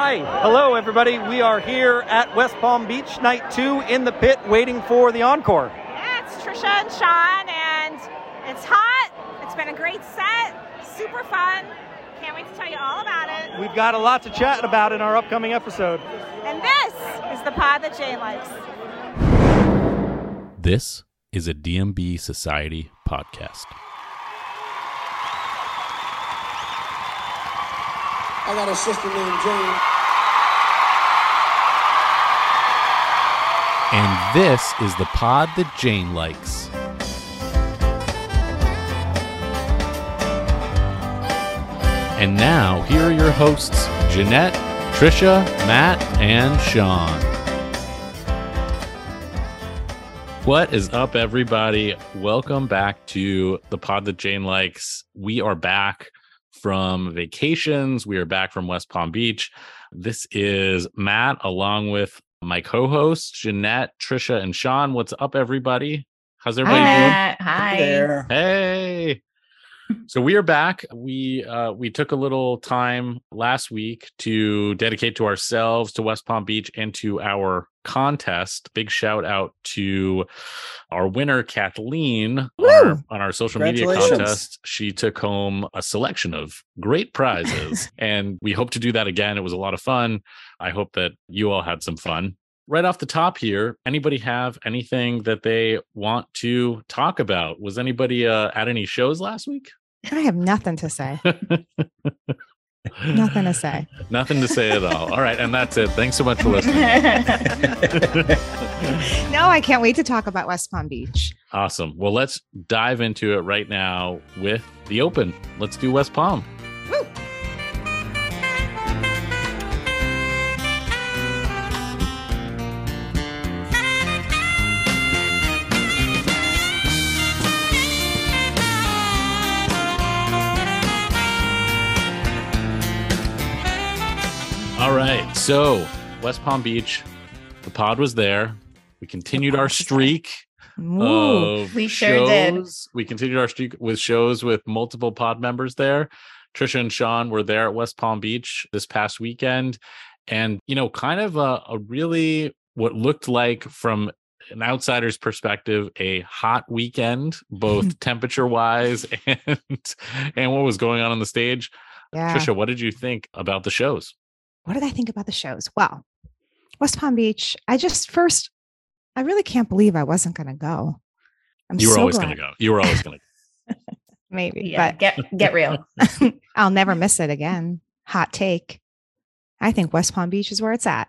Hi, hello everybody. We are here at West Palm Beach, night two, in the pit, waiting for the encore. Yeah, it's Trisha and Shawn, and it's hot. It's been a great set, super fun. Can't wait to tell you all about it. We've got a lot to chat about in our upcoming episode. And this is the pod that Jay likes. This is a DMB Society podcast. I got a sister named Jane. And this is the pod that Jane likes. And now, here are your hosts Jeanette, Trisha, Matt, and Shawn. What is up, everybody? Welcome back to the pod that Jane likes. We are back from vacations. We are back from West Palm Beach. This is Matt along with my co-hosts Jeanette, Trisha, and Shawn. What's up, everybody? How's everybody Hi. Hi. There. Hey. So we are back. We uh we took a little time last week to dedicate to ourselves, to West Palm Beach, and to our contest. Big shout out to our winner, Kathleen, on our, on our social media contest. She took home a selection of great prizes, and we hope to do that again. It was a lot of fun. I hope that you all had some fun. Right off the top here, anybody have anything that they want to talk about? Was anybody uh, at any shows last week? I have nothing to say. Nothing to say. Nothing to say at all. All right, and that's it. Thanks so much for listening. No, I can't wait to talk about West Palm Beach. awesome. Well, let's dive into it right now with the open. Let's do West Palm. All So, West Palm Beach, the pod was there. We continued our streak Ooh, We sure did. shows. We continued our streak with shows with multiple pod members there. Trisha and Shawn were there at West Palm Beach this past weekend. And, you know, kind of a, a really what looked like from an outsider's perspective, a hot weekend, both temperature wise and and what was going on on the stage. yeah. Trisha, what did you think about the shows? What did I think about the shows? Well, West Palm Beach, I just first, I really can't believe I wasn't going to go. I'm You were so always going to go. You were always going to Maybe, Yeah, get get real. I'll never miss it again. Hot take. I think West Palm Beach is where it's at.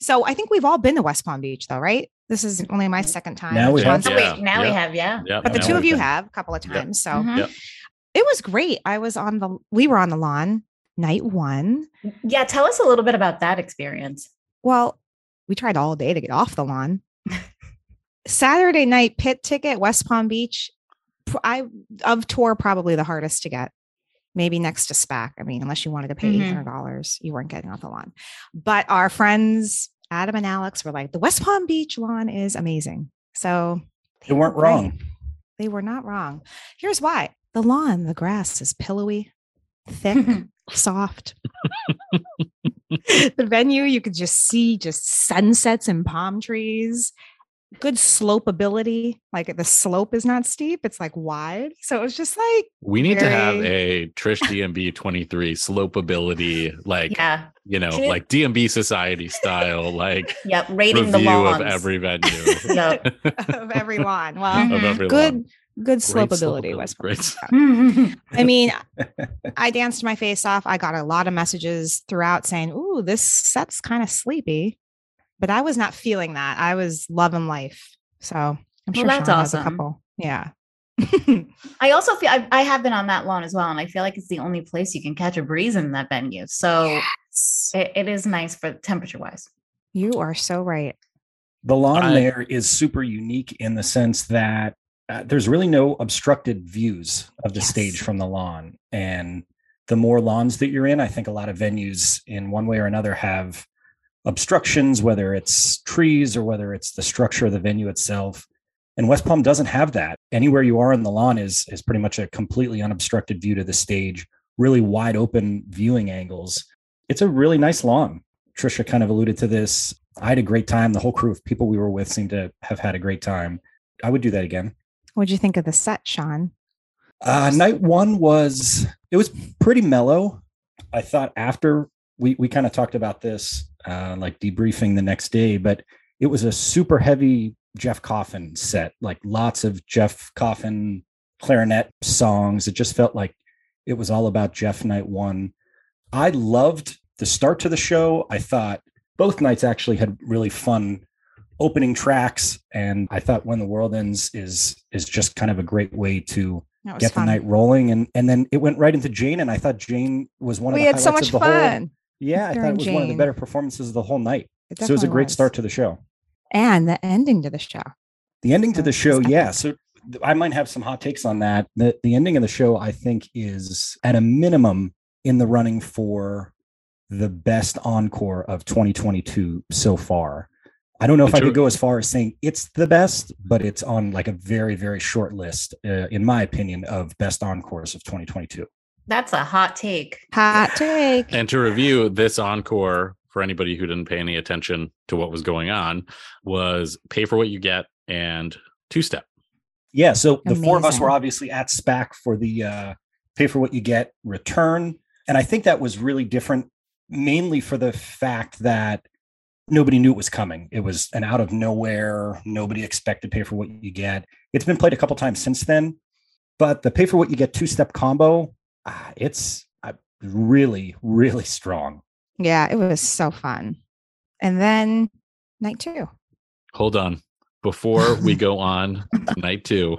So I think we've all been to West Palm Beach, though, right? This is only my second time. Now we have. Yeah, wait, now we have, yeah. Yep. but the now two of you been- have a couple of Yep. times. So Mhm. Yep. it was great. I was on the, we were on the lawn night one. Yeah, tell us a little bit about that experience. Well, we tried all day to get off the lawn. Saturday night pit ticket, West Palm Beach. I of tour probably the hardest to get. Maybe next to SPAC. I mean, unless you wanted to pay Mhm. eight hundred dollars, you weren't getting off the lawn. But our friends Adam and Alex were like, the West Palm Beach lawn is amazing. So They weren't were right. wrong. They were not wrong. Here's why: the lawn, the grass is pillowy, thick, soft. the venue, you could just see just sunsets and palm trees. Good slope ability. Like the slope is not steep, it's like wide. So it was just like, We need to have a Trish DMB 23 slope ability, like, yeah. you know, Can it- like DMB society style, like Yep. Rating the review lawns. of every venue. Yep. of every lawn. Well, Mhm. of every good, lawn. Good slope Great ability. ability, West great Palm slope. Beach. I mean, I danced my face off. I got a lot of messages throughout saying, Ooh, this set's kind of sleepy. But I was not feeling that. I was loving life. So I'm Well, sure that's Shawn has a couple. Yeah. I also feel I, I have been on that lawn as well, and I feel like it's the only place you can catch a breeze in that venue. So it, it is nice for temperature wise. You are so right. The lawn I- there is super unique in the sense that uh, there's really no obstructed views of the Yes. stage from the lawn. And the more lawns that you're in, I think a lot of venues in one way or another have obstructions, whether it's trees or whether it's the structure of the venue itself. And West Palm doesn't have that. Anywhere you are in the lawn is is pretty much a completely unobstructed view to the stage, really wide open viewing angles. it's a really nice lawn. Trisha kind of alluded to this. I had a great time. The whole crew of people we were with seemed to have had a great time. I would do that again. What'd you think of the set, Shawn? Uh, night one was it was pretty mellow. I thought after we we kind of talked about this, uh, like debriefing the next day, but it was a super heavy Jeff Coffin set, like lots of Jeff Coffin clarinet songs. It just felt like it was all about Jeff night one. I loved the start to the show. I thought both nights actually had really fun opening tracks and I thought When the World Ends is is just kind of a great way to get fun. the night rolling and and then it went right into Jane and I thought Jane was one of we the had so much of the whole fun. yeah, I thought it was one of the better performances of the whole night. It so it was a great start to the show. And the ending to the show. The ending to the show, yeah. So I might have some hot takes on that. The the ending of the show, I think, is at a minimum in the running for the best encore of 2022 so far. I don't know if I Sure. could go as far as saying it's the best, but it's on like a very, very short list, uh, in my opinion, of best encores of 2022. That's a hot take. Hot take. And to review this encore for anybody who didn't pay any attention to what was going on was pay for what you get and two step. Yeah. So the four of us were obviously at SPAC for the uh, pay for what you get return. And I think that was really different, mainly for the fact that nobody knew it was coming. It was an out of nowhere, nobody expected pay for what you get. It's been played a couple times since then, but the pay for what you get two step combo, ah, it's uh, really, really strong. Yeah, it was so fun. And then night two. Hold on. Before we go on to night two,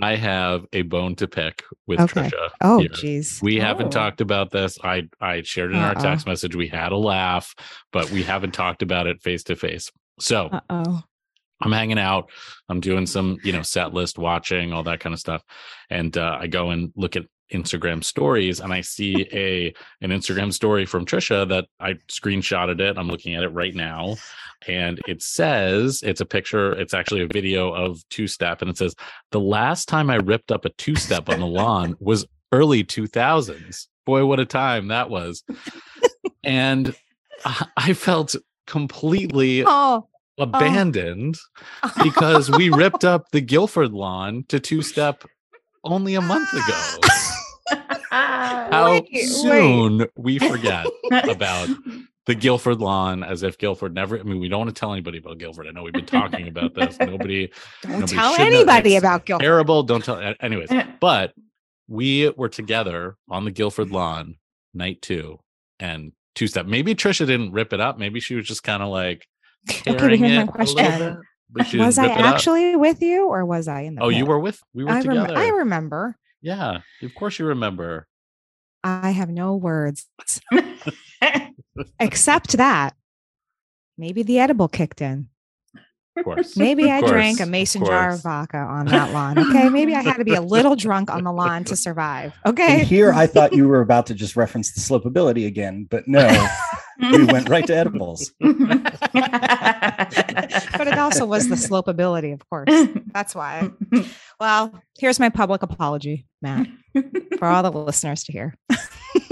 I have a bone to pick with Okay. Trisha. Oh, jeez. We Oh. haven't talked about this. I I shared in our Uh-oh. text message. We had a laugh, but we haven't talked about it face to face. So Uh oh. I'm hanging out. I'm doing some, you know, set list watching, all that kind of stuff. And uh, I go and look at Instagram stories and I see a an Instagram story from Trisha that I screenshotted it. I'm looking at it right now. And it says it's a picture, it's actually a video of two step. And it says, the last time I ripped up a two step on the lawn was early 2000s. Boy, what a time that was. and I, felt completely Oh. abandoned oh. because we ripped up the Guilford lawn to two step only a month ago. Ah, How Wait, wait. soon we forget about the Guilford lawn as if Guilford never. I mean, we don't want to tell anybody about Guilford. I know we've been talking about this. Nobody Don't Nobody tell anybody about Guilford. terrible. Don't tell. Anyways, but we were together on the Guilford lawn night two and two step. Maybe Trisha didn't rip it up. Maybe she was just kind of like Okay, here's my question. Was I it up. actually with you or was I in the Oh, you were with we were I, rem- together. I remember. Yeah, of course you remember. I have no words except that maybe the edible kicked in. Of course. Maybe Of I drank course, a of mason jar of vodka on that lawn. Okay. Maybe I had to be a little drunk on the lawn to survive. And Okay. here I thought you were about to just reference the slopability again, but no, we went right to edibles. but it also was the slopeability, of course. That's why. Well, here's my public apology, Matt, for all the listeners to hear.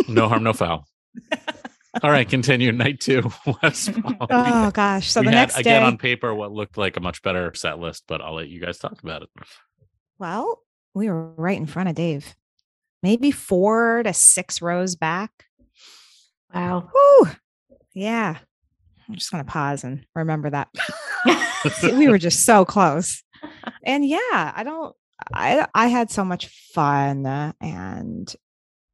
No harm, no foul. All right, continue. Night two. West Palm. Oh gosh. So we the had, next day, again on paper what looked like a much better set list, but I'll let you guys talk about it. well, we were right in front of Dave. Maybe four to six rows back. wow. Whew. Yeah. I'm just gonna pause and remember that. We were just so close. And yeah, I don't I I had so much fun uh, and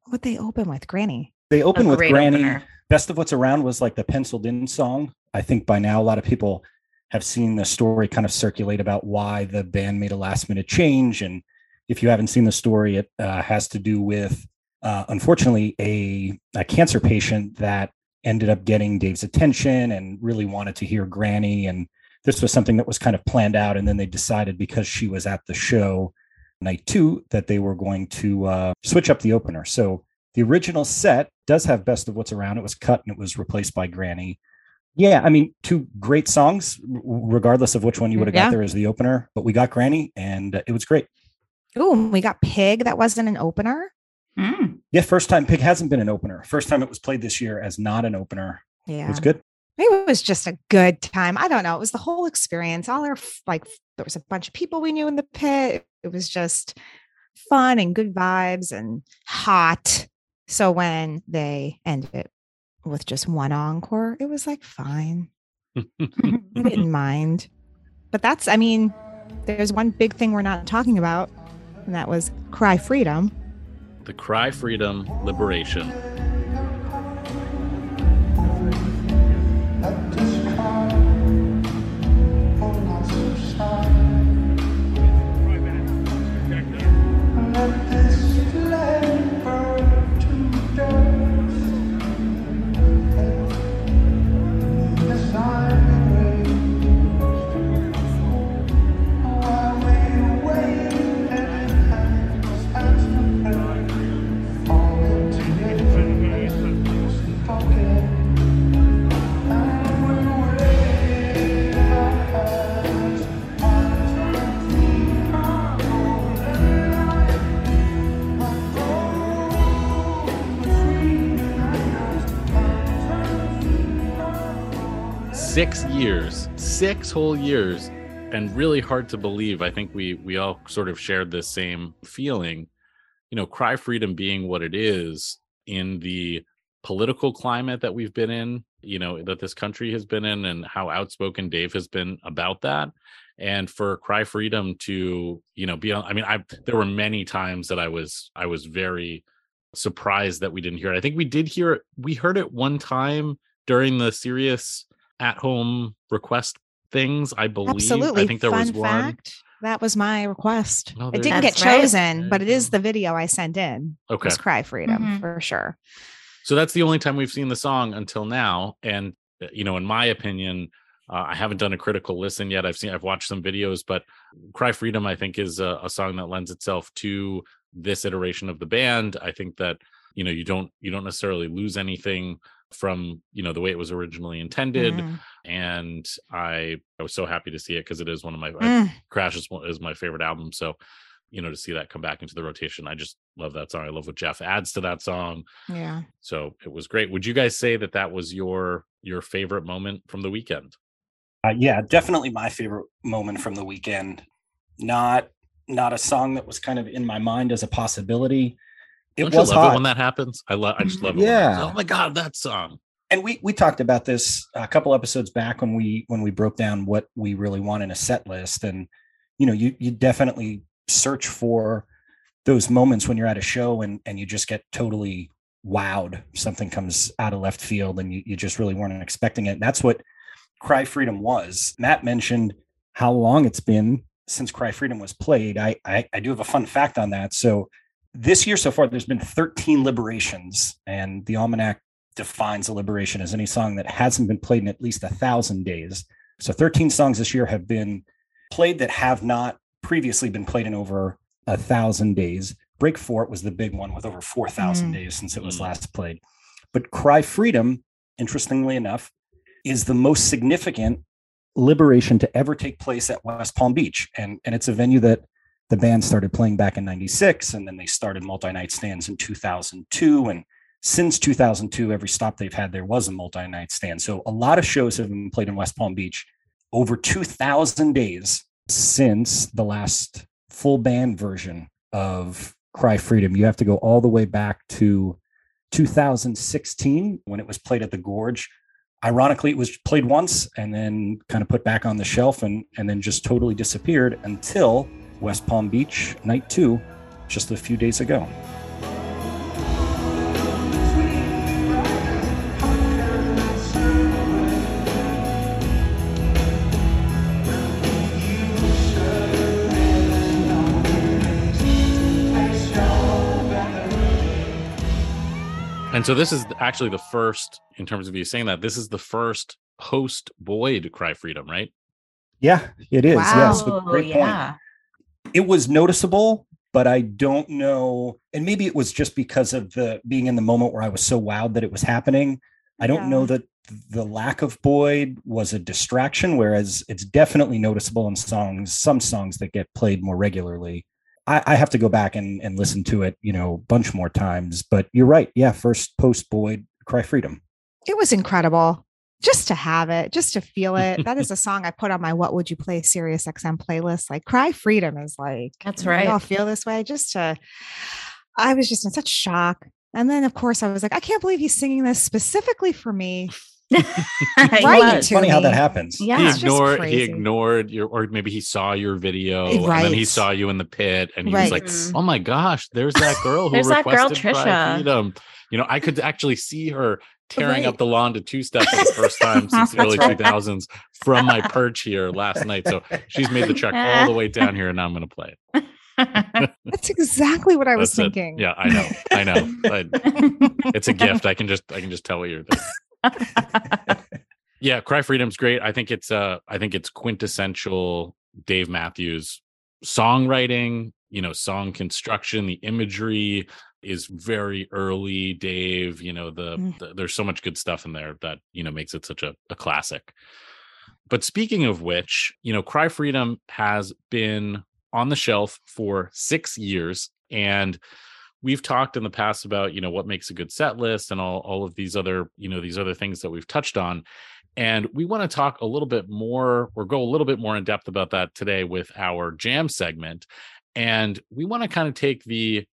what they open with Granny. They open with Granny. opener. Best of What's Around was like the penciled in song. I think by now a lot of people have seen the story kind of circulate about why the band made a last minute change. And if you haven't seen the story, it uh, has to do with, uh, unfortunately, a, a cancer patient that ended up getting Dave's attention and really wanted to hear Granny. And this was something that was kind of planned out. And then they decided because she was at the show night two that they were going to uh, switch up the opener. So the original set does have Best of What's Around. It was cut and it was replaced by Granny. Yeah, I mean, two great songs, regardless of which one you would have Yeah. got there as the opener. But we got Granny and it was great. Ooh, and we got Pig that wasn't an opener. Mm. Yeah, first time Pig hasn't been an opener. First time it was played this year as not an opener. Yeah. It was good. It was just a good time. I don't know. It was the whole experience. All our like, there was a bunch of people we knew in the pit. It was just fun and good vibes and hot. So when they ended it with just one encore, it was like fine. I didn't mind. But that's, I mean, there's one big thing we're not talking about, and that was Cry Freedom. The Cry Freedom Liberation. Six years, six whole years, and really hard to believe. I think we we all sort of shared this same feeling. You know, cry freedom being what it is in the political climate that we've been in, you know, that this country has been in, and how outspoken Dave has been about that. And for cry freedom to, you know, be on. I mean, I there were many times that I was I was very surprised that we didn't hear it. I think we did hear it. We heard it one time during the Sirius at home request things. I believe. Absolutely. I think there Fun was one. fact, That was my request. Oh, it didn't get go. Right. chosen, but it is the video I sent in. Okay. Was Cry Freedom Mhm. for sure. So that's the only time we've seen the song until now. And uh, you know, in my opinion, uh, I haven't done a critical listen yet. I've seen, I've watched some videos, but "Cry Freedom" I think is a, a song that lends itself to this iteration of the band. I think that you know you don't you don't necessarily lose anything from you know the way it was originally intended. Mm. And I I was so happy to see it because it is one of my I- Mm. Crash is, is my favorite album. So you know to see that come back into the rotation, I just love that song. I love what Jeff adds to that song. Yeah. So it was great. Would you guys say that that was your your favorite moment from the weekend? Uh, yeah, definitely my favorite moment from the weekend. Not not a song that was kind of in my mind as a possibility. It Don't you was love hot. it when that happens? I love. I just love it. Yeah. Oh my god, that song. and we we talked about this a couple episodes back when we when we broke down what we really want in a set list and you know you you definitely search for those moments when you're at a show and and you just get totally wowed something comes out of left field and you, you just really weren't expecting it that's what cry freedom was matt mentioned how long it's been since cry freedom was played i i, I do have a fun fact on that so this year so far there's been 13 liberations and the almanac defines a liberation as any song that hasn't been played in at least a thousand days. So 13 songs this year have been played that have not previously been played in over a thousand days. Break Fort was the big one with over 4,000 Mm. days since it was Mm. last played. But Cry Freedom, interestingly enough, is the most significant liberation to ever take place at West Palm Beach. And, and it's a venue that the band started playing back in 96 and then they started multi-night stands in 2002 and since 2002 every stop they've had there was a multi-night stand. So a lot of shows have been played in west palm beach over 2000 days since the last full band version of cry freedom. You have to go all the way back to 2016 when it was played at the gorge. Ironically it was played once and then kind of put back on the shelf and and then just totally disappeared until west palm beach night two just a few days ago And so this is actually the first, in terms of you saying that, this is the first post Boyd to Cry Freedom, right? Yeah, it is. Wow. Yes, great point. Yeah. It was noticeable, but I don't know. And maybe it was just because of the being in the moment where I was so wowed that it was happening. I don't know that the lack of Boyd was a distraction, whereas it's definitely noticeable in songs, some songs that get played more regularly. I, I have to go back and, and listen to it, you know, a bunch more times. But you're right. Yeah, first post Boyd, Cry Freedom. It was incredible just to have it, just to feel it. that is a song I put on my What Would You Play Sirius XM playlist. Like Cry Freedom is like, That's we right. all feel this way. Just to, I was just in such shock. And then, of course, I was like, I can't believe he's singing this specifically for me. He Right. was. to Funny how that happens. Yeah. he ignored he ignored your or maybe he saw your video Eh, and then he saw you in the pit and he Right. was like Mhm. oh my gosh there's that girl who There's that girl, Trisha." freedom you know i could actually see her tearing Right. up the lawn to two steps for the first time since the early 2000s from my perch here last night. So she's made the trek all the way down here and now i'm going to play it. That's exactly what I was That's it. thinking. yeah i know i know. I- it's a gift. I can just i can just tell what you're thinking yeah cry freedom's great. I think it's uh i think it's quintessential dave matthews songwriting you know song construction the imagery is very early dave you know the, Mm. the there's so much good stuff in there that you know makes it such a, a classic. But speaking of which you know cry freedom has been on the shelf for six years and we've talked in the past about you know what makes a good set list and all all of these other you know these other things that we've touched on. And we want to talk a little bit more or go a little bit more in depth about that today with our jam segment. And we want to kind of take the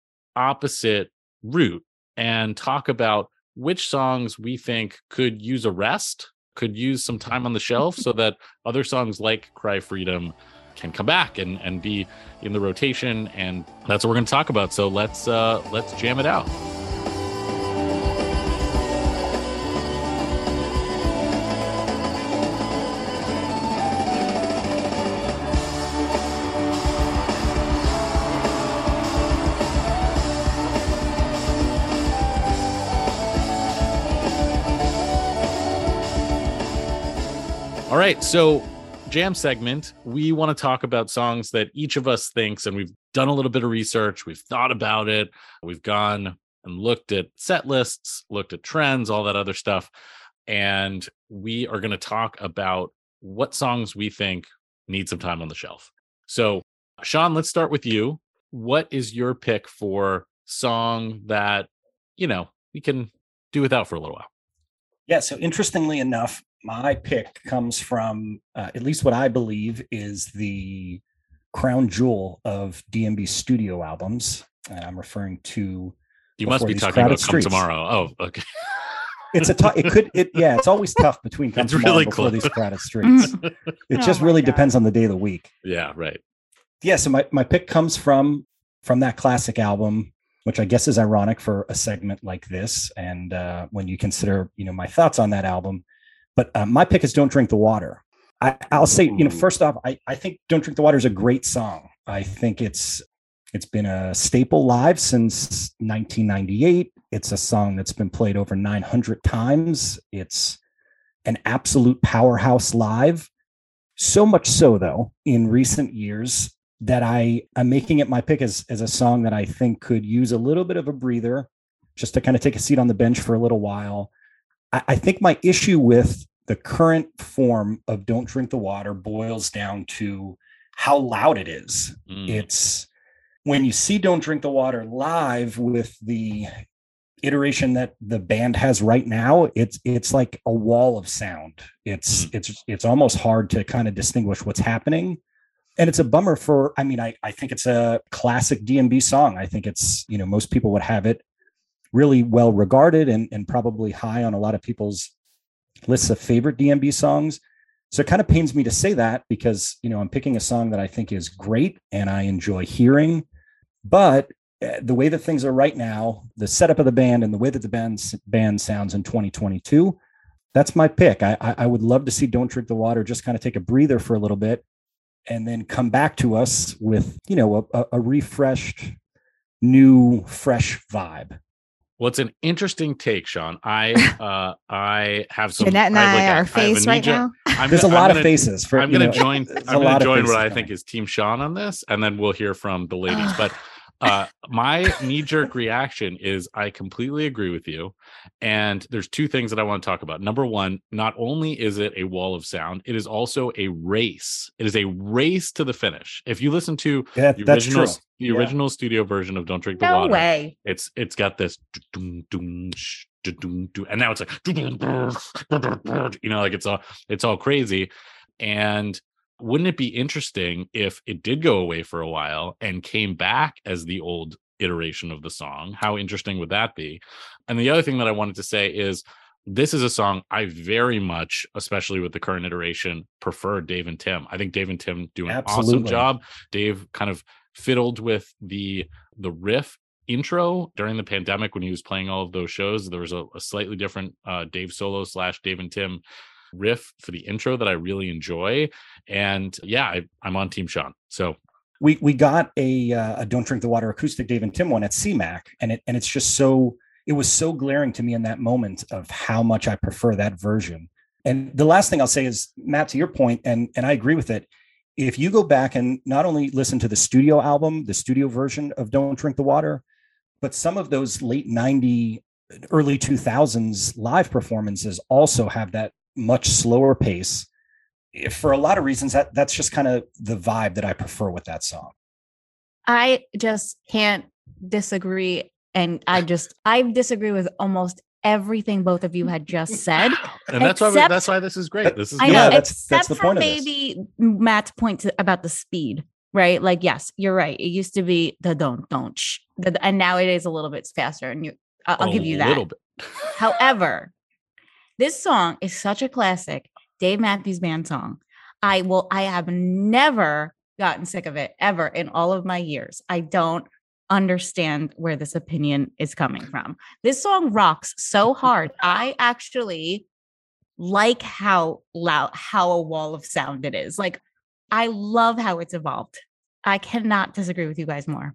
opposite route and talk about which songs we think could use a rest could use some time on the shelf so that other songs like cry freedom can come back and and be in the rotation and that's what we're going to talk about. So let's uh let's jam it out right so jam segment we want to talk about songs that each of us thinks and we've done a little bit of research we've thought about it we've gone and looked at set lists looked at trends all that other stuff and we are going to talk about what songs we think need some time on the shelf so shawn let's start with you what is your pick for song that you know we can do without for a little while Yeah. So interestingly enough, my pick comes from uh, at least what I believe is the crown jewel of DMB studio albums. And I'm referring to you must be talking crowded about come tomorrow oh okay it's a tough it could it yeah it's always tough between come It's tomorrow really before close. these crowded streets it Oh just really God. depends on the day of the week yeah right yeah so my, my pick comes from from that classic album which i guess is ironic for a segment like this and uh when you consider you know my thoughts on that album but uh, my pick is don't drink the water. I, i'll say you know first off I, I think don't drink the water is a great song. I think it's it's been a staple live since 1998 it's a song that's been played over 900 times. It's an absolute powerhouse live. So much so though in recent years that I am making it my pick as, as a song that I think could use a little bit of a breather just to kind of take a seat on the bench for a little while. I, I think my issue with the current form of Don't Drink the Water boils down to how loud it is. Mm. It's when you see Don't Drink the Water live with the iteration that the band has right now, it's it's like a wall of sound. It's it's it's almost hard to kind of distinguish what's happening. And it's a bummer for I mean, I, I think it's a classic DMB song. I think it's, you know, most people would have it really well regarded and, and probably high on a lot of people's lists of favorite DMB songs. So it kind of pains me to say that because, you know, I'm picking a song that I think is great and I enjoy hearing. But uh, the way that things are right now, the setup of the band and the way that the band, band sounds in 2022, that's my pick. I, I I would love to see Don't Drink the Water just kind of take a breather for a little bit and then come back to us with, you know, a, a refreshed, new, fresh vibe. Well, it's an interesting take, Shawn. I uh I have some. Jeanette and I like I a- are I have a face right knee-jerk- now. I'm There's a gonna- I'm lot of gonna- faces for I'm going to join. I'm going to join what faces I think is Team Shawn on this, and then we'll hear from the ladies. But Uh, my knee jerk reaction is I completely agree with you. And there's two things that I want to talk about. Number one, not only is it a wall of sound, it is also a race. It is a race to the finish. If you listen to Yeah, the original, true. the Yeah. original studio version of "Don't Drink the No Water," way. it's it's got this, dum, dum, sh, dum, dum, and now it's like, you know, like it's all it's all crazy. And wouldn't it be interesting if it did go away for a while and came back as the old iteration of the song? How interesting would that be? And the other thing that I wanted to say is this is a song I very much, especially with the current iteration, prefer Dave and Tim. I think Dave and Tim do an awesome job. Dave kind of fiddled with the the riff intro during the pandemic when he was playing all of those shows. There was a, a slightly different uh, Dave solo slash Dave and Tim riff for the intro that I really enjoy. And yeah, I, I'm on Team Shawn. So we we got a, uh, a "Don't Drink the Water" acoustic Dave and Tim one at CMAC, and it and it's just so it was so glaring to me in that moment of how much I prefer that version. And the last thing I'll say is, Matt, to your point, and and I agree with it. If you go back and not only listen to the studio album, the studio version of "Don't Drink the Water," but some of those late '90, early 2000s live performances also have that much slower pace If for a lot of reasons that that's just kind of the vibe that i prefer with that song I just can't disagree. And I just, I disagree with almost everything both of you had just said. and that's why we, that's why this is great. This is I good. know, Yeah, that's- except that's the for point of this. maybe Matt's point to, about the speed, right? Like, yes, you're right. It used to be the don't, don't, shh, the, and now it is a little bit faster. And you, I- I'll give you that. little bit. However, this song is such a classic Dave Matthews Band song. I will, I have never gotten sick of it ever in all of my years. I don't understand where this opinion is coming from. This song rocks so hard. I actually like how loud, how a wall of sound it is. Like, I love how it's evolved. I cannot disagree with you guys more.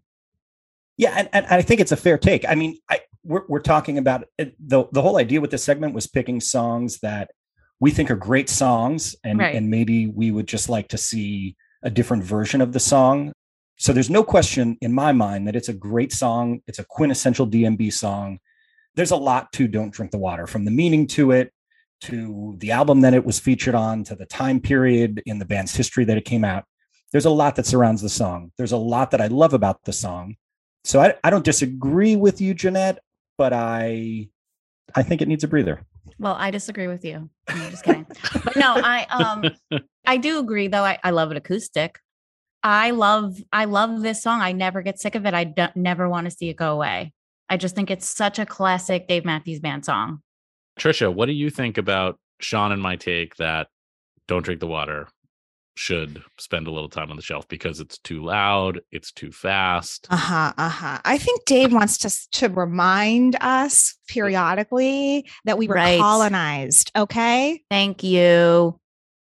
Yeah and, and i think it's a fair take. I mean i we're, we're talking about it, the the whole idea with this segment was picking songs that we think are great songs and Right. and maybe we would just like to see a different version of the song. So there's no question in my mind that it's a great song. It's a quintessential dmb song. There's a lot to don't drink the water from the meaning to it to the album that it was featured on to the time period in the band's history that it came out. There's a lot that surrounds the song. There's a lot that i love about the song so I, I don't disagree with you jeanette but i i think it needs a breather Well, I disagree with you. I'm just kidding. but no, I um I do agree though. I, I love it acoustic. I love I love this song. I never get sick of it. I don't, never want to see it go away. I just think it's such a classic Dave Matthews Band song. Trisha, what do you think about Shawn and my take that Don't Drink the Water should spend a little time on the shelf because it's too loud, it's too fast. Uh huh. Uh huh. I think Dave wants to to remind us periodically that we were Right. colonized. Okay. Thank you.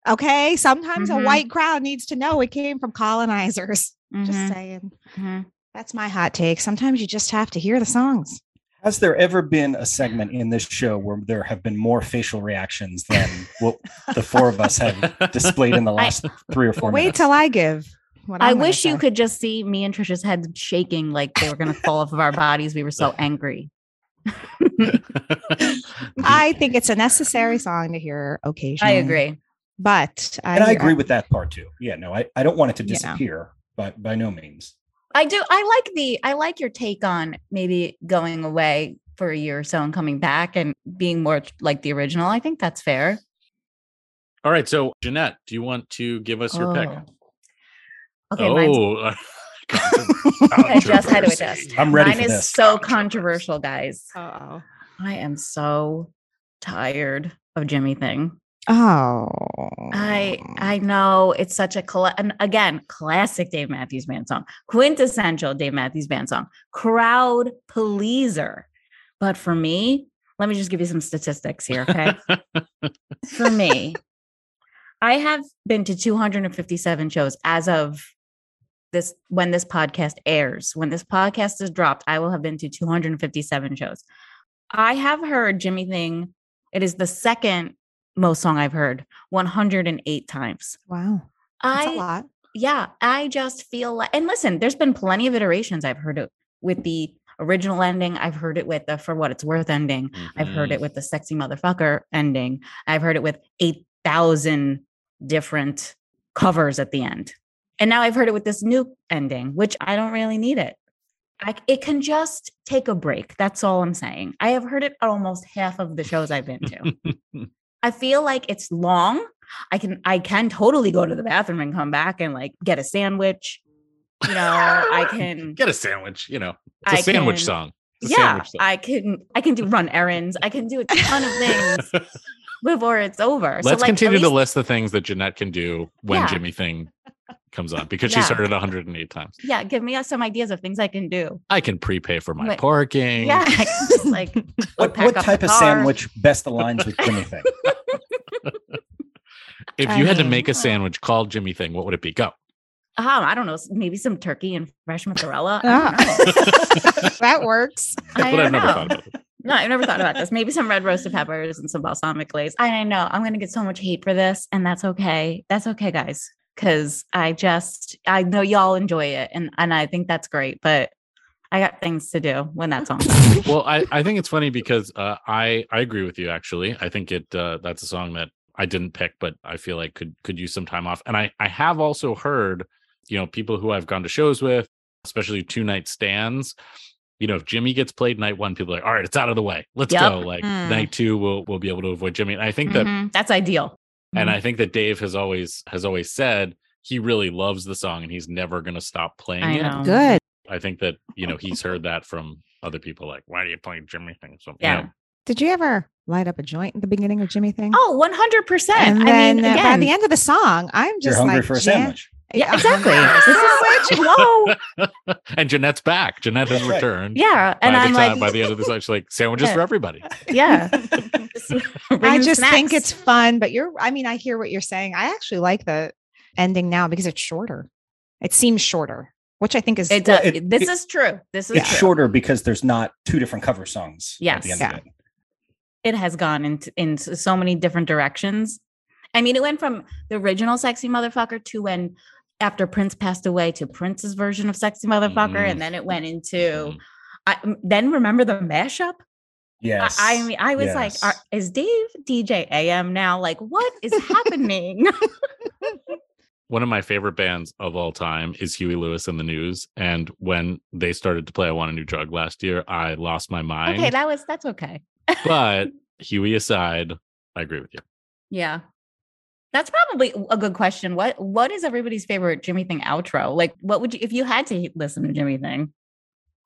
Okay. Sometimes Mhm. a white crowd needs to know it came from colonizers. Just Mhm, saying. mhm. That's my hot take. Sometimes you just have to hear the songs. Has there ever been a segment in this show where there have been more facial reactions than what the four of us have displayed in the last three or four Wait minutes till I give. What I wish you could just see me and Trisha's heads shaking like they were going to fall off of our bodies. We were so angry. I think it's a necessary song to hear occasionally. I agree. But I, and i agree uh, with that part too yeah no i, I don't want it to Yeah. disappear but by no means I do. I like the. I like your take on maybe going away for a year or so and coming back and being more like the original. I think that's fair. All right. So, Jeanette, do you want to give us your pick? Oh. Okay, oh, I just had to adjust. I'm ready Mine for is this. so controversial, guys. Oh. I am so tired of Jimmy thing. Oh. I I know it's such a cla- and again classic Dave Matthews Band song, quintessential Dave Matthews Band song, crowd pleaser. But for me, let me just give you some statistics here, okay? for me, I have been to 257 shows as of this when this podcast airs. When this podcast is dropped, I will have been to 257 shows. I have heard Jimmy Thing. It is the second most song I've heard 108 times. Wow. That's a I lot. yeah, I just feel like, and listen, there's been plenty of iterations. I've heard it with the original ending. I've heard it with the For What It's Worth ending. I've heard it mm-hmm. with the Sexy Motherfucker ending. I've heard it with 8,000 different covers at the end. And now I've heard it with this new ending, which I don't really need it. I, it can just take a break. That's all I'm saying. I have heard it at almost half of the shows I've been to. I feel like it's long. I can I can totally go to the bathroom and come back and like get a sandwich. You know, I can Get a sandwich, you know. It's a I sandwich can- song. It's yeah, sandwich song. I can I can do run errands. I can do a ton of things before it's over. Let's so like, continue to list the things that Jeanette can do when Yeah. Jimmy Thing comes on because Yeah. she started 108 times. Yeah, give me some ideas of things I can do. I can prepay for my Wait. parking. Yeah, just like What, what type of car. sandwich best aligns with Jimmy Thing? If I you had to make a sandwich called Jimmy Thing, what would it be? Go. Oh, I don't know, maybe some turkey and fresh mozzarella. I Ah. don't know. that works. I but I've don't never know. thought about it. No, I've never thought about this. Maybe some red roasted peppers and some balsamic glaze. I, I know I'm gonna get so much hate for this, and that's okay. That's okay, guys. Cause I just I know y'all enjoy it and and I think that's great, but I got things to do when that song's on. well, I, I think it's funny because uh, I I agree with you. Actually, I think it uh, that's a song that I didn't pick, but I feel like could could use some time off. And I I have also heard, you know, people who I've gone to shows with, especially two night stands. You know, if Jimmy gets played night one, people are like, all right, it's out of the way. Let's Yep. go. Like Mm. night two, we'll we'll be able to avoid Jimmy. And I think that Mhm, That's ideal. And Mhm. I think that Dave has always has always said he really loves the song and he's never going to stop playing I it. know. Good. I think that you know he's heard that from other people like why do you play Jimmy thing so you Yeah. know, Did you ever light up a joint at the beginning of Jimmy Thing? Oh, 100 percent. and I mean, uh, by the end of the song, I'm You're just hungry like, for a jam- sandwich. yeah, exactly. hungry for This is whoa. and Jeanette's back. Jeanette has That's returned. Yeah, and the I'm time, like, by the end of the song, she's like sandwiches Yeah. for everybody. yeah. I Bring just think it's fun, but you're, I mean, I hear what you're saying. I actually like the ending now because it's shorter. It seems shorter, which I think is It Well, does. it- this it- is true. This is It's true. shorter because there's not two different cover songs. at the Yes. end Yeah. of it. it has gone into in so many different directions. I mean, it went from the original "Sexy Motherfucker" to when after Prince passed away to Prince's version of "Sexy Motherfucker," Mhm. and then it went into. Mhm. I, m- then remember the mashup? Yes. I, I mean, I was like, are, "Is Dave DJ AM now? Like, what is happening?" One of my favorite bands of all time is Huey Lewis and the News. And when they started to play "I Want a New Drug" last year, I lost my mind. okay, that was that's okay. but Huey aside, I agree with you. Yeah. That's probably a good question. What what is everybody's favorite Jimmy Thing outro? Like what would you if you had to listen to Jimmy Thing?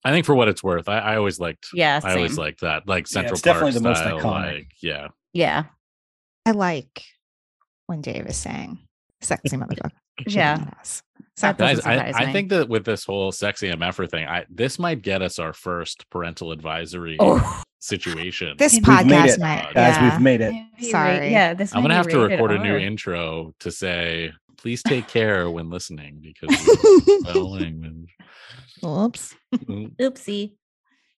I think for what it's worth, I, I always liked. Yeah, I always liked that, like Central it's definitely Park the most style, iconic. Like, yeah, Yeah. I like when Dave is saying sexy motherfucker. Yeah. So- guys, I, I think that with this whole sexy MFR thing, I this might get us our first parental advisory Oh, situation. this We've podcast it, might. Guys, yeah. we've made it. Sorry. Yeah, this I'm gonna have to record a new R. intro to say, please take care when listening because of foul language. Oops. Mm, Oopsie.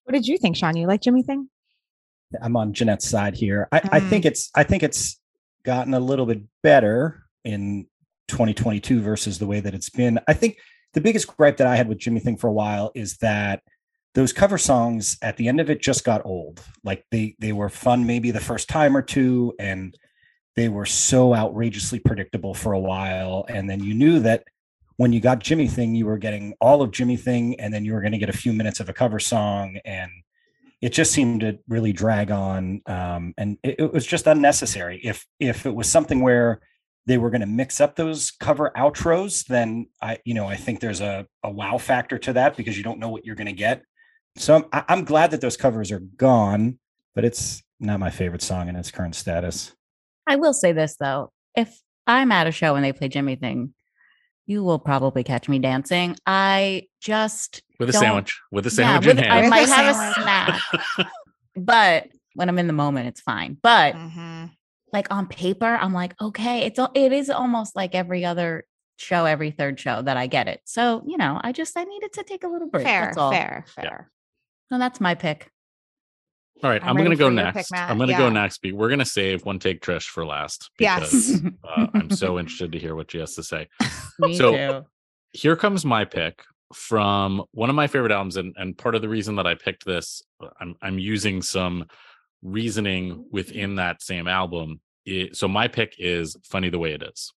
What did you think, Shawn? You like Jimmy Thing? I'm on Jeanette's side here. I, I Mm. think it's I think it's gotten a little bit better in 2022 versus the way that it's been. I think the biggest gripe that I had with Jimmy Thing for a while is that those cover songs at the end of it just got old. Like they they were fun maybe the first time or two, and they were so outrageously predictable for a while. And then you knew that when you got Jimmy Thing, you were getting all of Jimmy Thing, and then you were going to get a few minutes of a cover song, and it just seemed to really drag on, um, and it, it was just unnecessary. If if it was something where they were going to mix up those cover outros, then I, you know, I think there's a, a wow factor to that because you don't know what you're going to get. So I'm, I'm glad that those covers are gone, but it's not my favorite song in its current status. I will say this though. If I'm at a show and they play Jimmy Thing, you will probably catch me dancing. I just with a sandwich, with a yeah, sandwich with- in I hand. With might a have a snack. but when I'm in the moment, it's fine. But Mm-hmm. like on paper, I'm like, okay, it's it is almost like every other show, every third show that I get it. So you know, I just I needed to take a little break. Fair, that's all. fair, fair. So that's my pick. All right, I'm I'm, gonna go for your pick, next. I'm gonna go next. We're gonna save one take Trish for last. Yes. because, uh, I'm so interested to hear what she has to say. So- too. Here comes my pick from one of my favorite albums, and and part of the reason that I picked this, uh, I'm I'm using some reasoning within that same album. It, so my pick is "Funny the Way It Is,"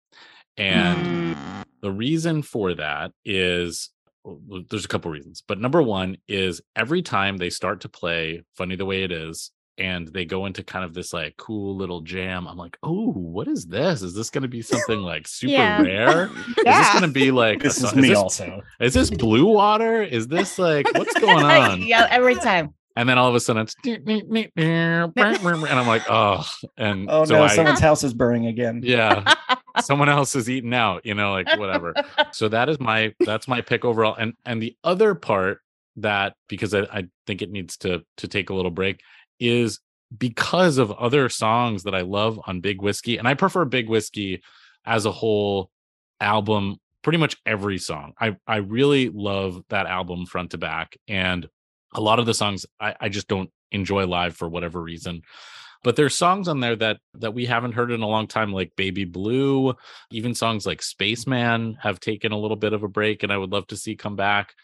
and Mm. the reason for that is well, there's a couple reasons, but number one is every time they start to play "Funny the Way It Is." And they go into kind of this like cool little jam. I'm like, oh, what is this? Is this going to be something like super Yeah. rare? Is this going to be like a This is me this, also. is this blue water? Is this like what's going on? yeah, every time. And then all of a sudden it's and I'm like, oh, and Oh so no, I someone's house is burning again. yeah, someone else is eating out, you know, like whatever. So that is my that's my pick overall. And and the other part that because I, I think it needs to to take a little break is because of other songs that I love on Big Whiskey, and I prefer Big Whiskey as a whole album, pretty much every song. I I really love that album front to back, and a lot of the songs I, I just don't enjoy live for whatever reason. But there's songs on there that that we haven't heard in a long time, like Baby Blue, even songs like Spaceman have taken a little bit of a break, and I would love to see come back.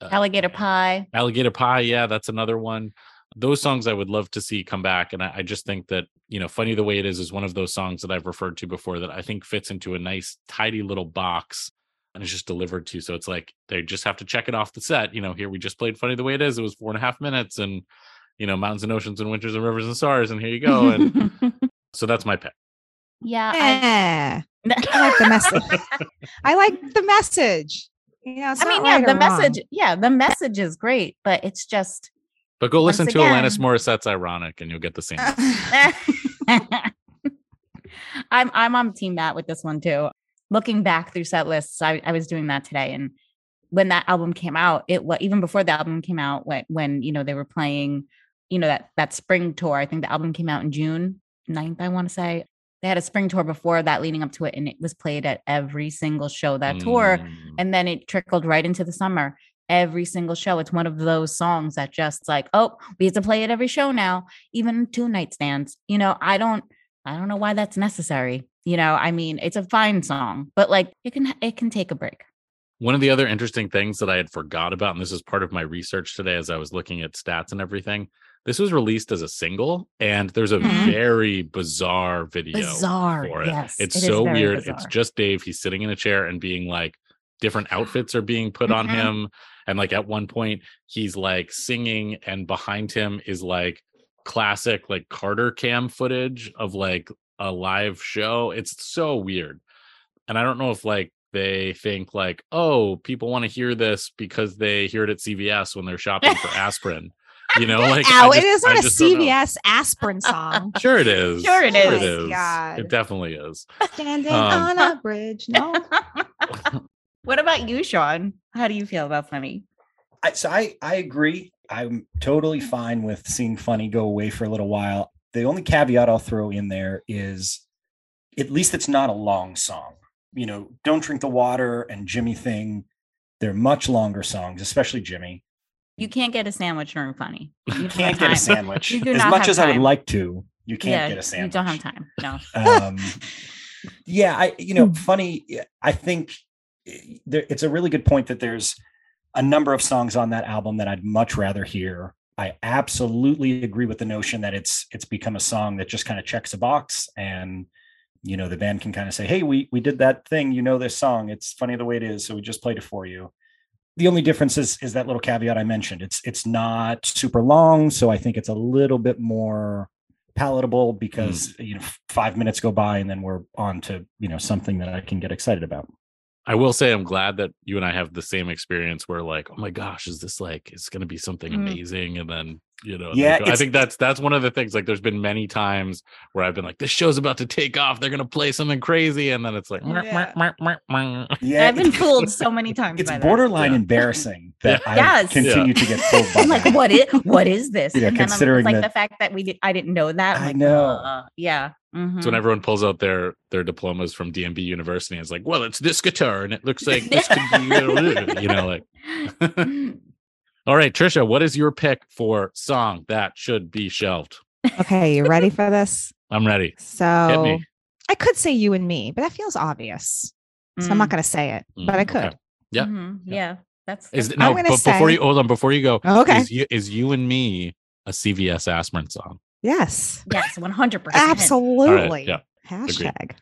Uh, Alligator pie. Alligator Pie, yeah, that's another one. Those songs I would love to see come back. And I, I just think that, you know, Funny the Way It Is is one of those songs that I've referred to before that I think fits into a nice, tidy little box and it's just delivered to. So it's like they just have to check it off the set. You know, here we just played Funny the Way It Is. It was four and a half minutes and, you know, mountains and oceans and winters and rivers and stars. And here you go. And so that's my pet. yeah. I, Eh, I like the message. I like the message. You know, it's I mean, yeah, right the or wrong. message, yeah, the message is great, but it's just But go listen to Alanis Morissette's Ironic and you'll get the same. I'm I'm on team Matt with this one too. Looking back through set lists, I, I was doing that today, and when that album came out, it was even before the album came out, when when you know they were playing, you know that that spring tour. I think the album came out in June 9th, I want to say. They had a spring tour before that, leading up to it, and it was played at every single show that tour Mm. and then it trickled right into the summer every single show it's one of those songs that just like oh we have to play it every show now even two night stands you know i don't i don't know why that's necessary you know i mean it's a fine song but like it can it can take a break One of the other interesting things that I had forgot about, and this is part of my research today as I was looking at stats and everything, this was released as a single, and there's a Mhm. very bizarre video. bizarre for it. yes It's it so weird. It's just Dave. He's sitting in a chair and being like, different outfits are being put on Mhm. him. And like at one point, he's like singing, and behind him is like classic, like Carter cam footage of like a live show. It's so weird. And I don't know if like they think like, oh, people want to hear this because they hear it at CVS when they're shopping for asprin. You know, like I Ow, it just- is I not a just. CVS aspirin song. Sure, it is. Sure it It is. is. God. It definitely is. Standing Um, on a bridge. No. what about you sean how do you feel about funny I, so I I agree. I'm totally fine with seeing Funny go away for a little while. The only caveat I'll throw in there is, at least it's not a long song. You know, "Don't Drink the Water" and "Jimi Thing," they're much longer songs, especially Jimi. You can't get a sandwich during funny. You don't Can't get a sandwich. You as much as I would like to. You can't yeah get a sandwich. you don't have time. No. Um yeah i you know Hmm. funny i think eh, there, it's a really good point that there's a number of songs on that album that i'd much rather hear. I absolutely agree with the notion that it's it's become a song that just kind of checks a box and you know the band can kind of say hey we we did that thing. You know this song. It's funny the way it is so we just played it for you the only difference is is that little caveat i mentioned it's it's not super long so i think it's a little bit more palatable because you know five minutes go by and then we're on to you know something that i can get excited about I will say I'm glad that you and I have the same experience where like, oh my gosh, is this like it's gonna be something Mm. amazing? And then you know, Yeah, like, I think that's that's one of the things. Like there's been many times where I've been like, this show's about to take off, they're gonna play something crazy, and then it's like Yeah. Yeah i've been fooled so many times it's by that. borderline Yeah. embarrassing that i Yes. continue to get pulled by I'm like, that. what is what is this? Yeah, and then I'm, considering like that- the fact that we did I didn't know that. I'm I like, know. uh, yeah. mhm. So when everyone pulls out their their diplomas from DMB University, it's like, well, it's this guitar, and it looks like this could be, you know, like All right, Trisha, what is your pick for song that should be shelved? Okay, you ready for this? I'm ready. So. I could say you and me, but that feels obvious. So I'm not going to say it, but I Mm, could. okay. Yeah. Mhm. Yeah. That's, Is that's- no, gonna but before you hold on, before you go, Okay. is you, is you and me a CVS aspirin song? Yes, yes, 100%. absolutely. yeah, Hashtag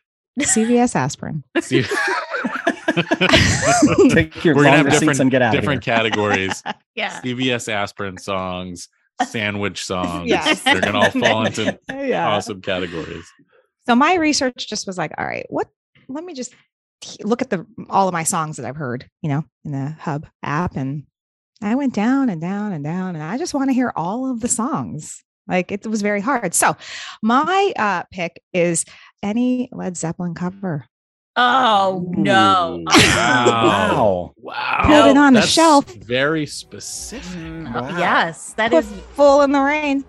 CVS aspirin. See- Take your We're gonna have seats different and get out different of here. categories. Yeah. CVS aspirin songs, sandwich songs. Yes. They're gonna all fall into yeah. awesome categories. So my research just was like, all right, what? Let me just look at the all of my songs that I've heard, you know, in the Hub app, and I went down and down and down, and I just want to hear all of the songs. Like it was very hard. So my uh, pick is any Led Zeppelin cover. Oh, no. Ooh, Wow. Wow. Put it on the shelf. Very specific. Mm, Wow. Yes, that Put is fool in the rain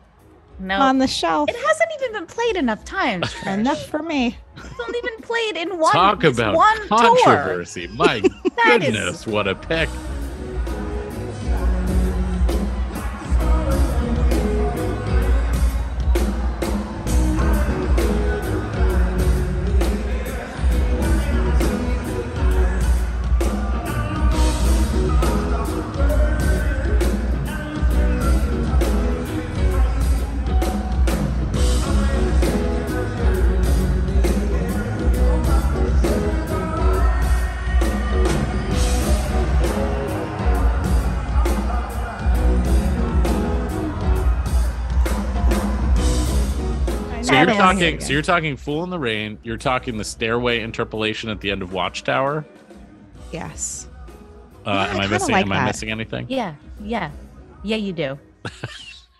no. on the shelf. it hasn't even been played enough times. Enough for me. It's only been played in one. Talk about one tour. controversy. My That is- goodness, what a pick. Talking. So you're talking "Fool in the Rain." You're talking the stairway interpolation at the end of Watchtower. Yes. Uh, Yeah, am I kinda missing? like am I missing anything? Yeah, yeah, yeah. You do.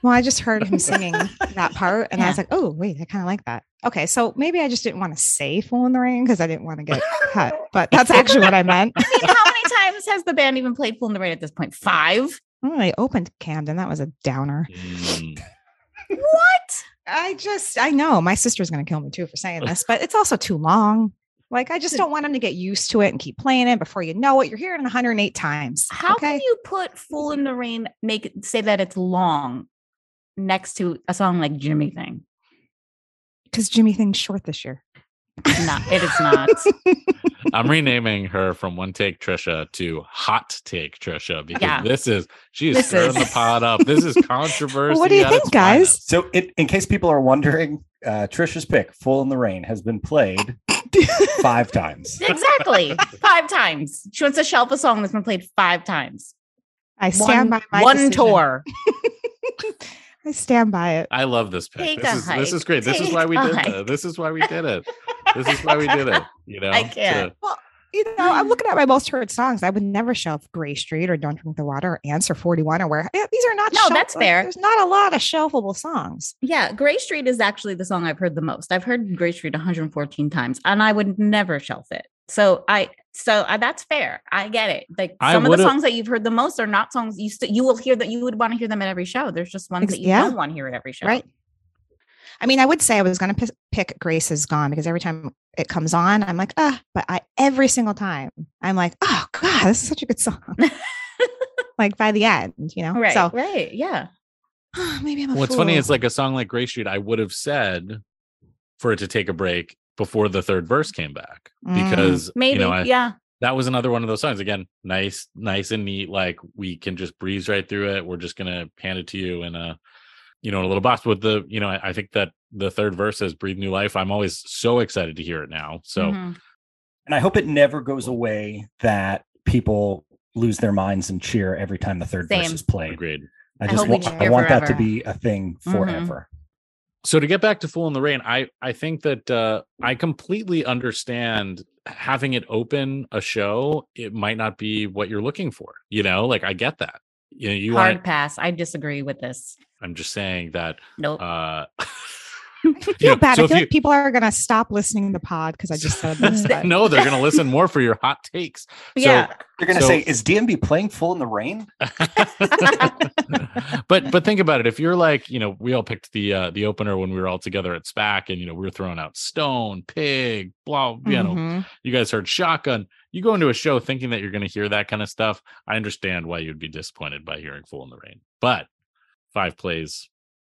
Well, I just heard him singing that part, and I was like, "Oh, wait, I kind of like that." Okay, so maybe I just didn't want to say "Fool in the Rain" because I didn't want to get cut, but that's actually what I meant. I mean, how many times has the band even played "Fool in the Rain" at this point? Five. Oh, they opened Camden. That was a downer. Mm. What? I just, I know my sister's going to kill me too for saying this, but it's also too long. Like, I just don't want them to get used to it and keep playing it before you know it. You're hearing it 108 times. How okay? can you put "Fool in the Rain" make it say that it's long next to a song like "Jimi Thing"? Because Jimi Thing's short this year. Not. It is not. I'm renaming her from One Take Trisha to Hot Take Trisha because Yeah. this is she is This stirring the pot up. This is controversy. What do you think, guys? finest. So, it, in case people are wondering, uh, Trisha's pick, "Fool in the Rain," has been played five times. exactly. Five times. She wants to shelf a song that's been played five times. I stand One, by my one decision. tour. I stand by it. I love this pick. Take This a is this is hike. great. This is why we did hike. it. This is why we did it. This is why we did it. You know, I can't. to- You know, I'm looking at my most heard songs. I would never shelf Gray Street or Don't Drink the Water or Answer 41 or where yeah, these are not. No, shelf- that's like, fair. There's not a lot of shelfable songs. Yeah, Gray Street is actually the song I've heard the most. I've heard Gray Street 114 times, and I would never shelf it. So I, so uh, that's fair. I get it. Like some of the songs that you've heard the most are not songs you st- you will hear that you would want to hear them at every show. There's just ones that you yeah. don't want to hear at every show. Right. I mean, I would say I was going to p- pick Grace is Gone because every time it comes on, I'm like, ah, but I, every single time, I'm like, oh, God, this is such a good song. like by the end, you know? Right. So right. Yeah. maybe I'm a What's funny is like a song like Gray Street, I would have said for it to take a break before the third verse came back Mm. because Maybe. you know I, yeah. that was another one of those songs again nice nice and neat like we can just breeze right through it we're just gonna hand it to you in a you know in a little box with the you know I, I think that the third verse has breathe new life i'm always so excited to hear it now so Mhm. And I hope it never goes away that people lose their minds and cheer every time the third verse is played. agreed I I just hope we want, cheer I want that to be a thing Mhm. forever. so to get back to fool in the rain i i think that uh i completely understand having it open a show it might not be what you're looking for you know like i get that you know you Hard want pass. I disagree with this. i'm just saying that Nope. uh I feel know, bad. so I feel you- like people are gonna stop listening to the pod because I just said this. no, they're going to listen more for your hot takes. Yeah. You're gonna So- say, is DMB playing fool in the rain? but but think about it. If you're like, you know, we all picked the uh the opener when we were all together at SPAC, and you know, we were throwing out Stone, Pig, blah, you know, Mhm. you guys heard Shotgun. You go into a show thinking that you're going to hear that kind of stuff. I understand why you'd be disappointed by hearing Fool in the Rain, but five plays.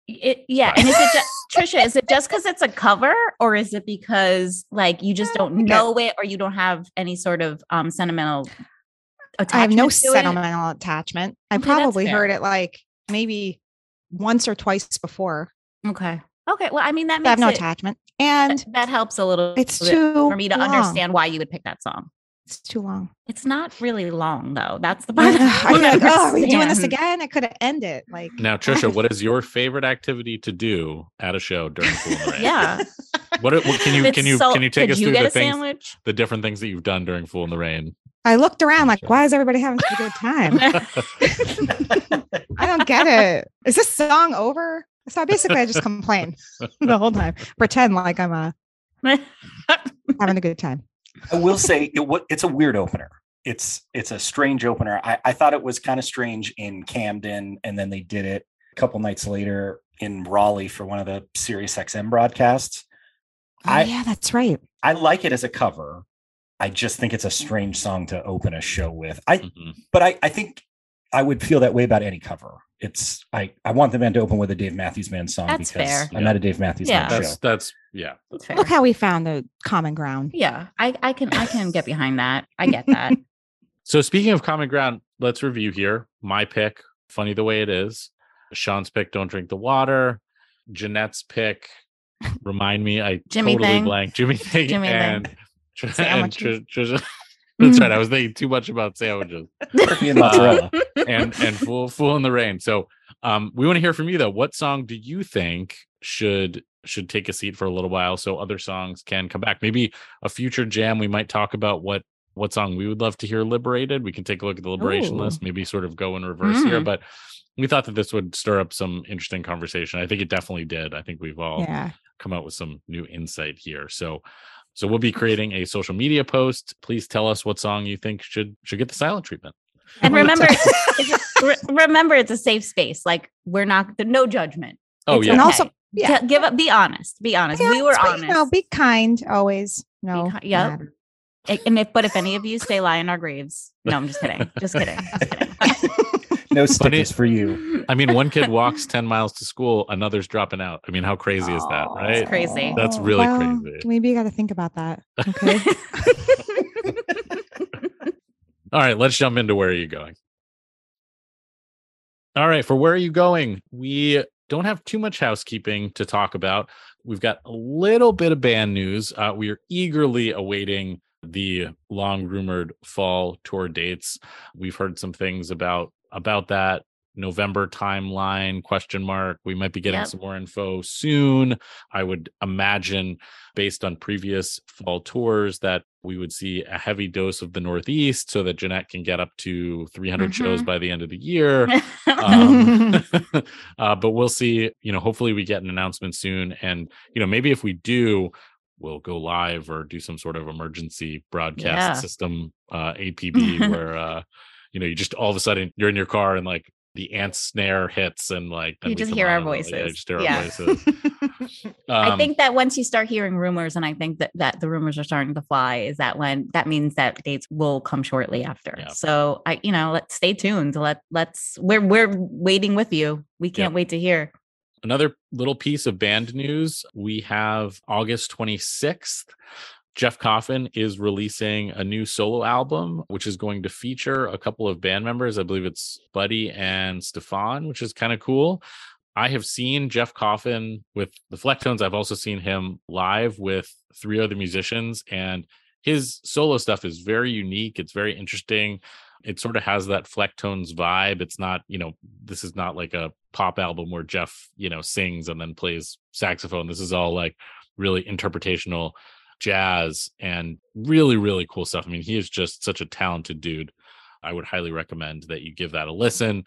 It, yeah, and is it just, Trisha? Is it just because it's a cover, or is it because like you just don't know it, or you don't have any sort of um sentimental attachment? I have no to it? sentimental attachment. I Okay, probably heard it like maybe once or twice before. Okay, okay. Well, I mean that I have makes no it, attachment, that, and that helps a little. it's bit too for me to long. understand why you would pick that song. It's too long. It's not really long though. That's the part. I I don't like, oh, are we doing this again? I could have ended. Like Now, Trisha, what is your favorite activity to do at a show during Fool in the Rain? Yeah. What, what can you If can you so- can you take us you through the things, sandwich? the different things that you've done during Fool in the Rain? I looked around, like, why is everybody having such a good time? I don't get it. Is this song over? So basically, I just complain the whole time, pretend like I'm uh, having a good time. I will say it, it's a weird opener. It's it's a strange opener. I, I thought it was kind of strange in Camden, and then they did it a couple nights later in Raleigh for one of the Sirius XM broadcasts. Oh, I- yeah, that's right. I like it as a cover. I just think it's a strange song to open a show with. I Mhm. but I, I think I would feel that way about any cover. It's I I want the band to open with a Dave Matthews Band song That's because fair. I'm Yeah. at a Dave Matthews Yeah. Band That's show. that's yeah. Fair. Look how we found the common ground. Yeah, I, I can I can get behind that. I get that. So speaking of common ground, let's review here. My pick, funny the way it is. Sean's pick, don't drink the water. Jeanette's pick, remind me, I Jimi totally Thing. blank. Jimi Thing Jimi Thing. and, Tr- and Sandwiches. Tr- That's right. I was thinking too much about sandwiches Turkey and mozzarella. and and fool fool in the rain. So um we want to hear from you though. What song do you think should should take a seat for a little while so other songs can come back? Maybe a future jam we might talk about what what song we would love to hear liberated. We can take a look at the liberation Ooh. list, maybe sort of go in reverse here, Mm. but we thought that this would stir up some interesting conversation. I think it definitely did. I think we've all Yeah. come out with some new insight here. So so we'll be creating a social media post. Please tell us what song you think should should get the silent treatment. and remember, it's, re- remember, it's a safe space. Like we're not no judgment. Oh It's yeah. And also- okay. Yeah. T- give up. Be honest. Be honest. Yeah, we were it's fine. honest. No, be kind always. No. ki- yep. matter. And if but if any of you stay lie in our graves, no, I'm just kidding. Just kidding. Just kidding. no Funny- stickers for you. I mean, one kid walks 10 miles to school, another's dropping out. I mean, how crazy is that, Oh, right? crazy. That's really well, crazy. Maybe you got to think about that. Okay. All right, let's jump into where are you going? All right, for where are you going? We don't have too much housekeeping to talk about. We've got a little bit of band news. Uh, we are eagerly awaiting the long rumored fall tour dates. We've heard some things about about that November timeline question mark. We might be getting Yep. some more info soon. I would imagine based on previous fall tours that we would see a heavy dose of the Northeast so that Jeanette can get up to 300 shows Mhm. by the end of the year. Um, uh, but we'll see. You know, hopefully we get an announcement soon. And, you know, maybe if we do, we'll go live or do some sort of emergency broadcast Yeah. system, uh, APB, where, uh, you know, you just all of a sudden you're in your car and like the ant snare hits and like You just hear our on like, yeah, voices. just hear our Yeah. voices. I Um, think that once you start hearing rumors, and I think that, that the rumors are starting to fly, is that when that means that dates will come shortly after. Yeah. So I, you know, let's stay tuned. Let let's we're we're waiting with you. We can't wait to hear. another little piece of band news we have august 26th jeff coffin is releasing a new solo album which is going to feature a couple of band members. I believe it's buddy and stefan which is kind of cool. I have seen jeff coffin with the flecktones i've also seen him live with three other musicians and his solo stuff is very unique. It's very interesting. It sort of has that Flecktones vibe. It's not, you know, this is not like a pop album where Jeff, you know, sings and then plays saxophone. This is all like really interpretational jazz and really, really cool stuff. I mean, he is just such a talented dude. I would highly recommend that you give that a listen.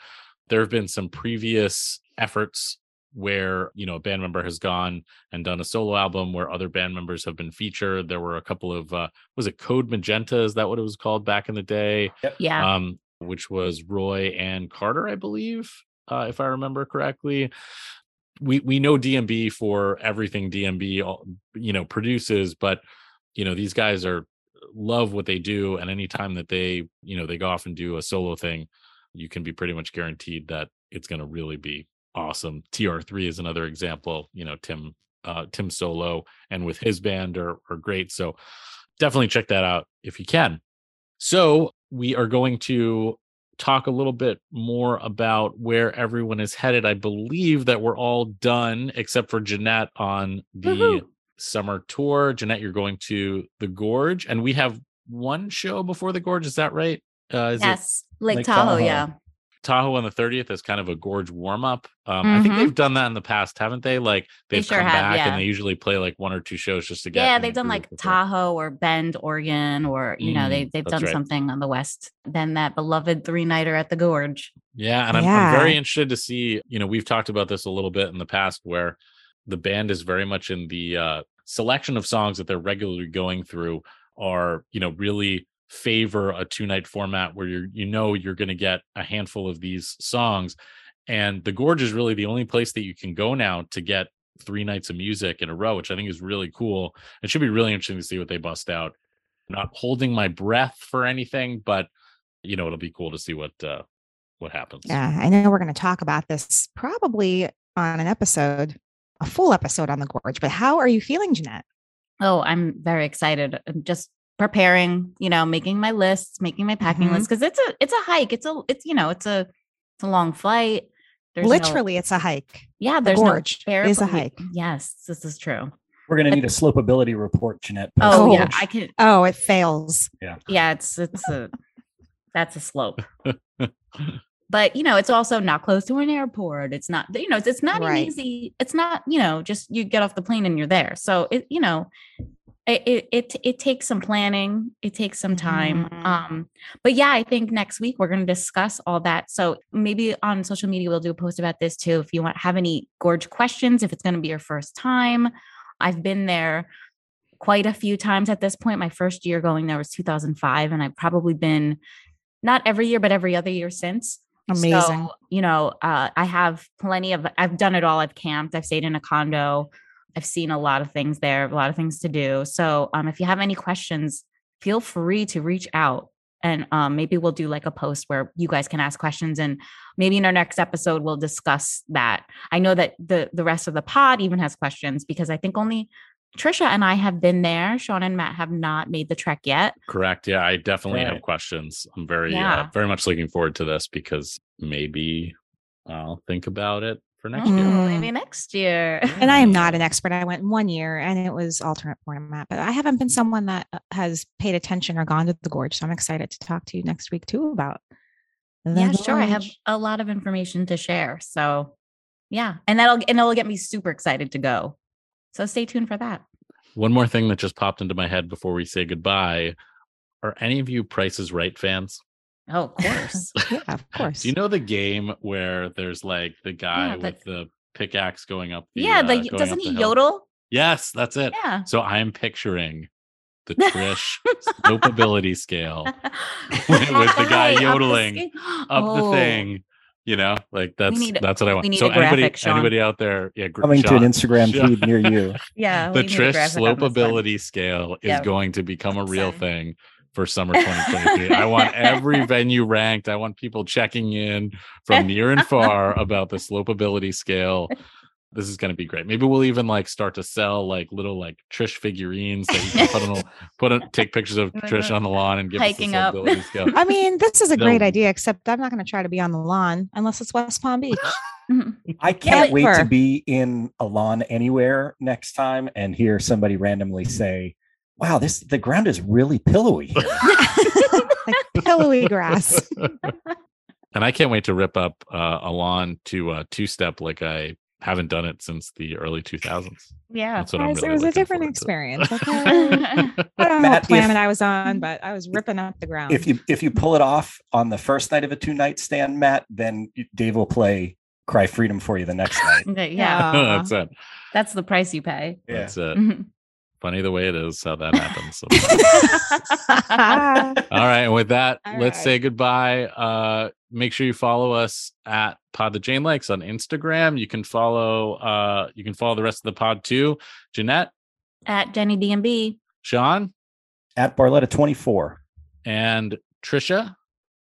There have been some previous efforts where you know a band member has gone and done a solo album where other band members have been featured. There were a couple of uh, was it Code Magenta? Is that what it was called back in the day? Yeah. Um, which was Roy and Carter, I believe, uh, if I remember correctly. We we know DMB for everything DMB you know produces, but you know these guys are love what they do, and anytime that they you know they go off and do a solo thing, you can be pretty much guaranteed that it's going to really be awesome. TR3 is another example. You know Tim uh, Tim Solo and with his band are are great. So definitely check that out if you can. So we are going to talk a little bit more about where everyone is headed. I believe that we're all done except for Jeanette on the Woohoo. summer tour. Jeanette, you're going to the Gorge, and we have one show before the Gorge. Is that right? Uh, is it yes. Lake, Lake Tahoe, Tahoe. yeah. Tahoe on the 30th as kind of a Gorge warm up? Um, I think Mhm. they've done that in the past, haven't they? Like They they've sure come have, back yeah. and they usually play like one or two shows just to get. Yeah, they've done like before. Tahoe or Bend, Oregon, or you know, they Mm, they've done right. something on the west. Then that beloved three nighter at the Gorge. Yeah, and I'm, I'm very interested to see. You know, we've talked about this a little bit in the past, where the band is very much in the uh, selection of songs that they're regularly going through are, you know, really favor a two night format where you're, you know, you're going to get a handful of these songs, and the Gorge is really the only place that you can go now to get three nights of music in a row, which I think is really cool. It should be really interesting to see what they bust out. Not holding my breath for anything, but you know, it'll be cool to see what uh, what happens. Yeah, I know we're going to talk about this probably on an episode, a full episode on the gorge. But how are you feeling, Jeanette? Oh, I'm very excited. I'm just preparing, you know, making my lists, making my packing Mhm. list because it's a it's a hike. It's a it's you know, it's a it's a long flight. There's no- Literally, it's a hike. yeah, the there's gorge no is a hike. Yes, this is true. We're going to But- need a slopeability report, Jeanette. Oh, yeah, I can Oh, it fails. yeah, yeah, it's it's a that's a slope. but you know, it's also not close to an airport. It's not, you know, it's, it's not an Right. easy. It's not, you know, just you get off the plane and you're there. So it, you know, it it it, takes some planning. It takes some time. Mhm. Um, but yeah, I think next week we're going to discuss all that. So maybe on social media we'll do a post about this too. If you want have any gorge questions, if it's going to be your first time, I've been there quite a few times at this point. My first year going there was 2005, and I've probably been not every year, but every other year since. Amazing. So, you know, uh, I have plenty of, I've done it all. I've camped, I've stayed in a condo, I've seen a lot of things there, a lot of things to do. So, um, if you have any questions, feel free to reach out. And um, maybe we'll do like a post where you guys can ask questions, and maybe in our next episode we'll discuss that. I know that the the rest of the pod even has questions because I think only Trisha and I have been there. Sean and Matt have not made the trek yet. Correct. Yeah, I definitely have questions. I'm very, uh, Yeah. very much looking forward to this because maybe I'll think about it for next year. Mm. Maybe next year. And I am not an expert. I went one year and it was alternate format, but I haven't been someone that uh, has paid attention or gone to the gorge. So I'm excited to talk to you next week too about. the yeah, sure. I have a lot of information to share. So yeah. And that'll and it'll get me super excited to go. So stay tuned for that. One more thing that just popped into my head before we say goodbye: Are any of you Price is Right fans? Oh, of course. yeah, of course. Do you know the game where there's like the guy but- with the pickaxe going up? The, yeah, uh, going doesn't up he the hill? yodel? Yes, that's it. Yeah. So I'm picturing the Trish slopeability scale with the guy Right, up the yodeling sca- up Oh, the thing. You know, like that's need- that's what I want. we need so a graphic, anybody Sean. anybody out there, yeah, gr- Coming to an Instagram Sean- feed near you. Yeah. the we Trish graphic on this one. slopeability scale is Yeah. going to become a real Same. thing for summer 2023. I want every venue ranked. I want people checking in from near and far about the slopeability scale. This is going to be great. Maybe we'll even like start to sell like little like Trish figurines that you can put on, put on take pictures of Trish on the lawn and give Hiking us up. the slopeability scale. I mean, this is a No. great idea, except I'm not going to try to be on the lawn unless it's West Palm Beach. Mhm. I can't wait wait to be in a lawn anywhere next time and hear somebody randomly say, "Wow, this the ground is really pillowy." like pillowy grass. and I can't wait to rip up uh, a lawn to uh, two step like I haven't done it since the early 2000s. Yeah. That's what I'm really it was a looking different forward to. experience. Okay? I don't know Matt, what if- planet I was on, but I was ripping up the ground. if you if you pull it off on the first night of a two night stand, Matt, then Dave will play cry freedom for you the next night. Yeah, That's it. that's the price you pay. Yeah. That's it. Mhm. Funny the way it is how that happens. All right. And with that, All let's right. say goodbye. Uh, make sure you follow us at Pod the Jane Likes on Instagram. You can follow uh you can follow the rest of the pod too. Jeanette, At Jenny DMB. Sean, At Barletta 24. and Trisha.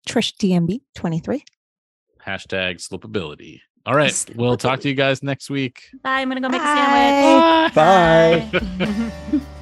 Trish DMB 23. Hashtag slipability. All right. We'll talk to you guys next week. Bye. I'm gonna go make Bye. a sandwich. Bye. Bye.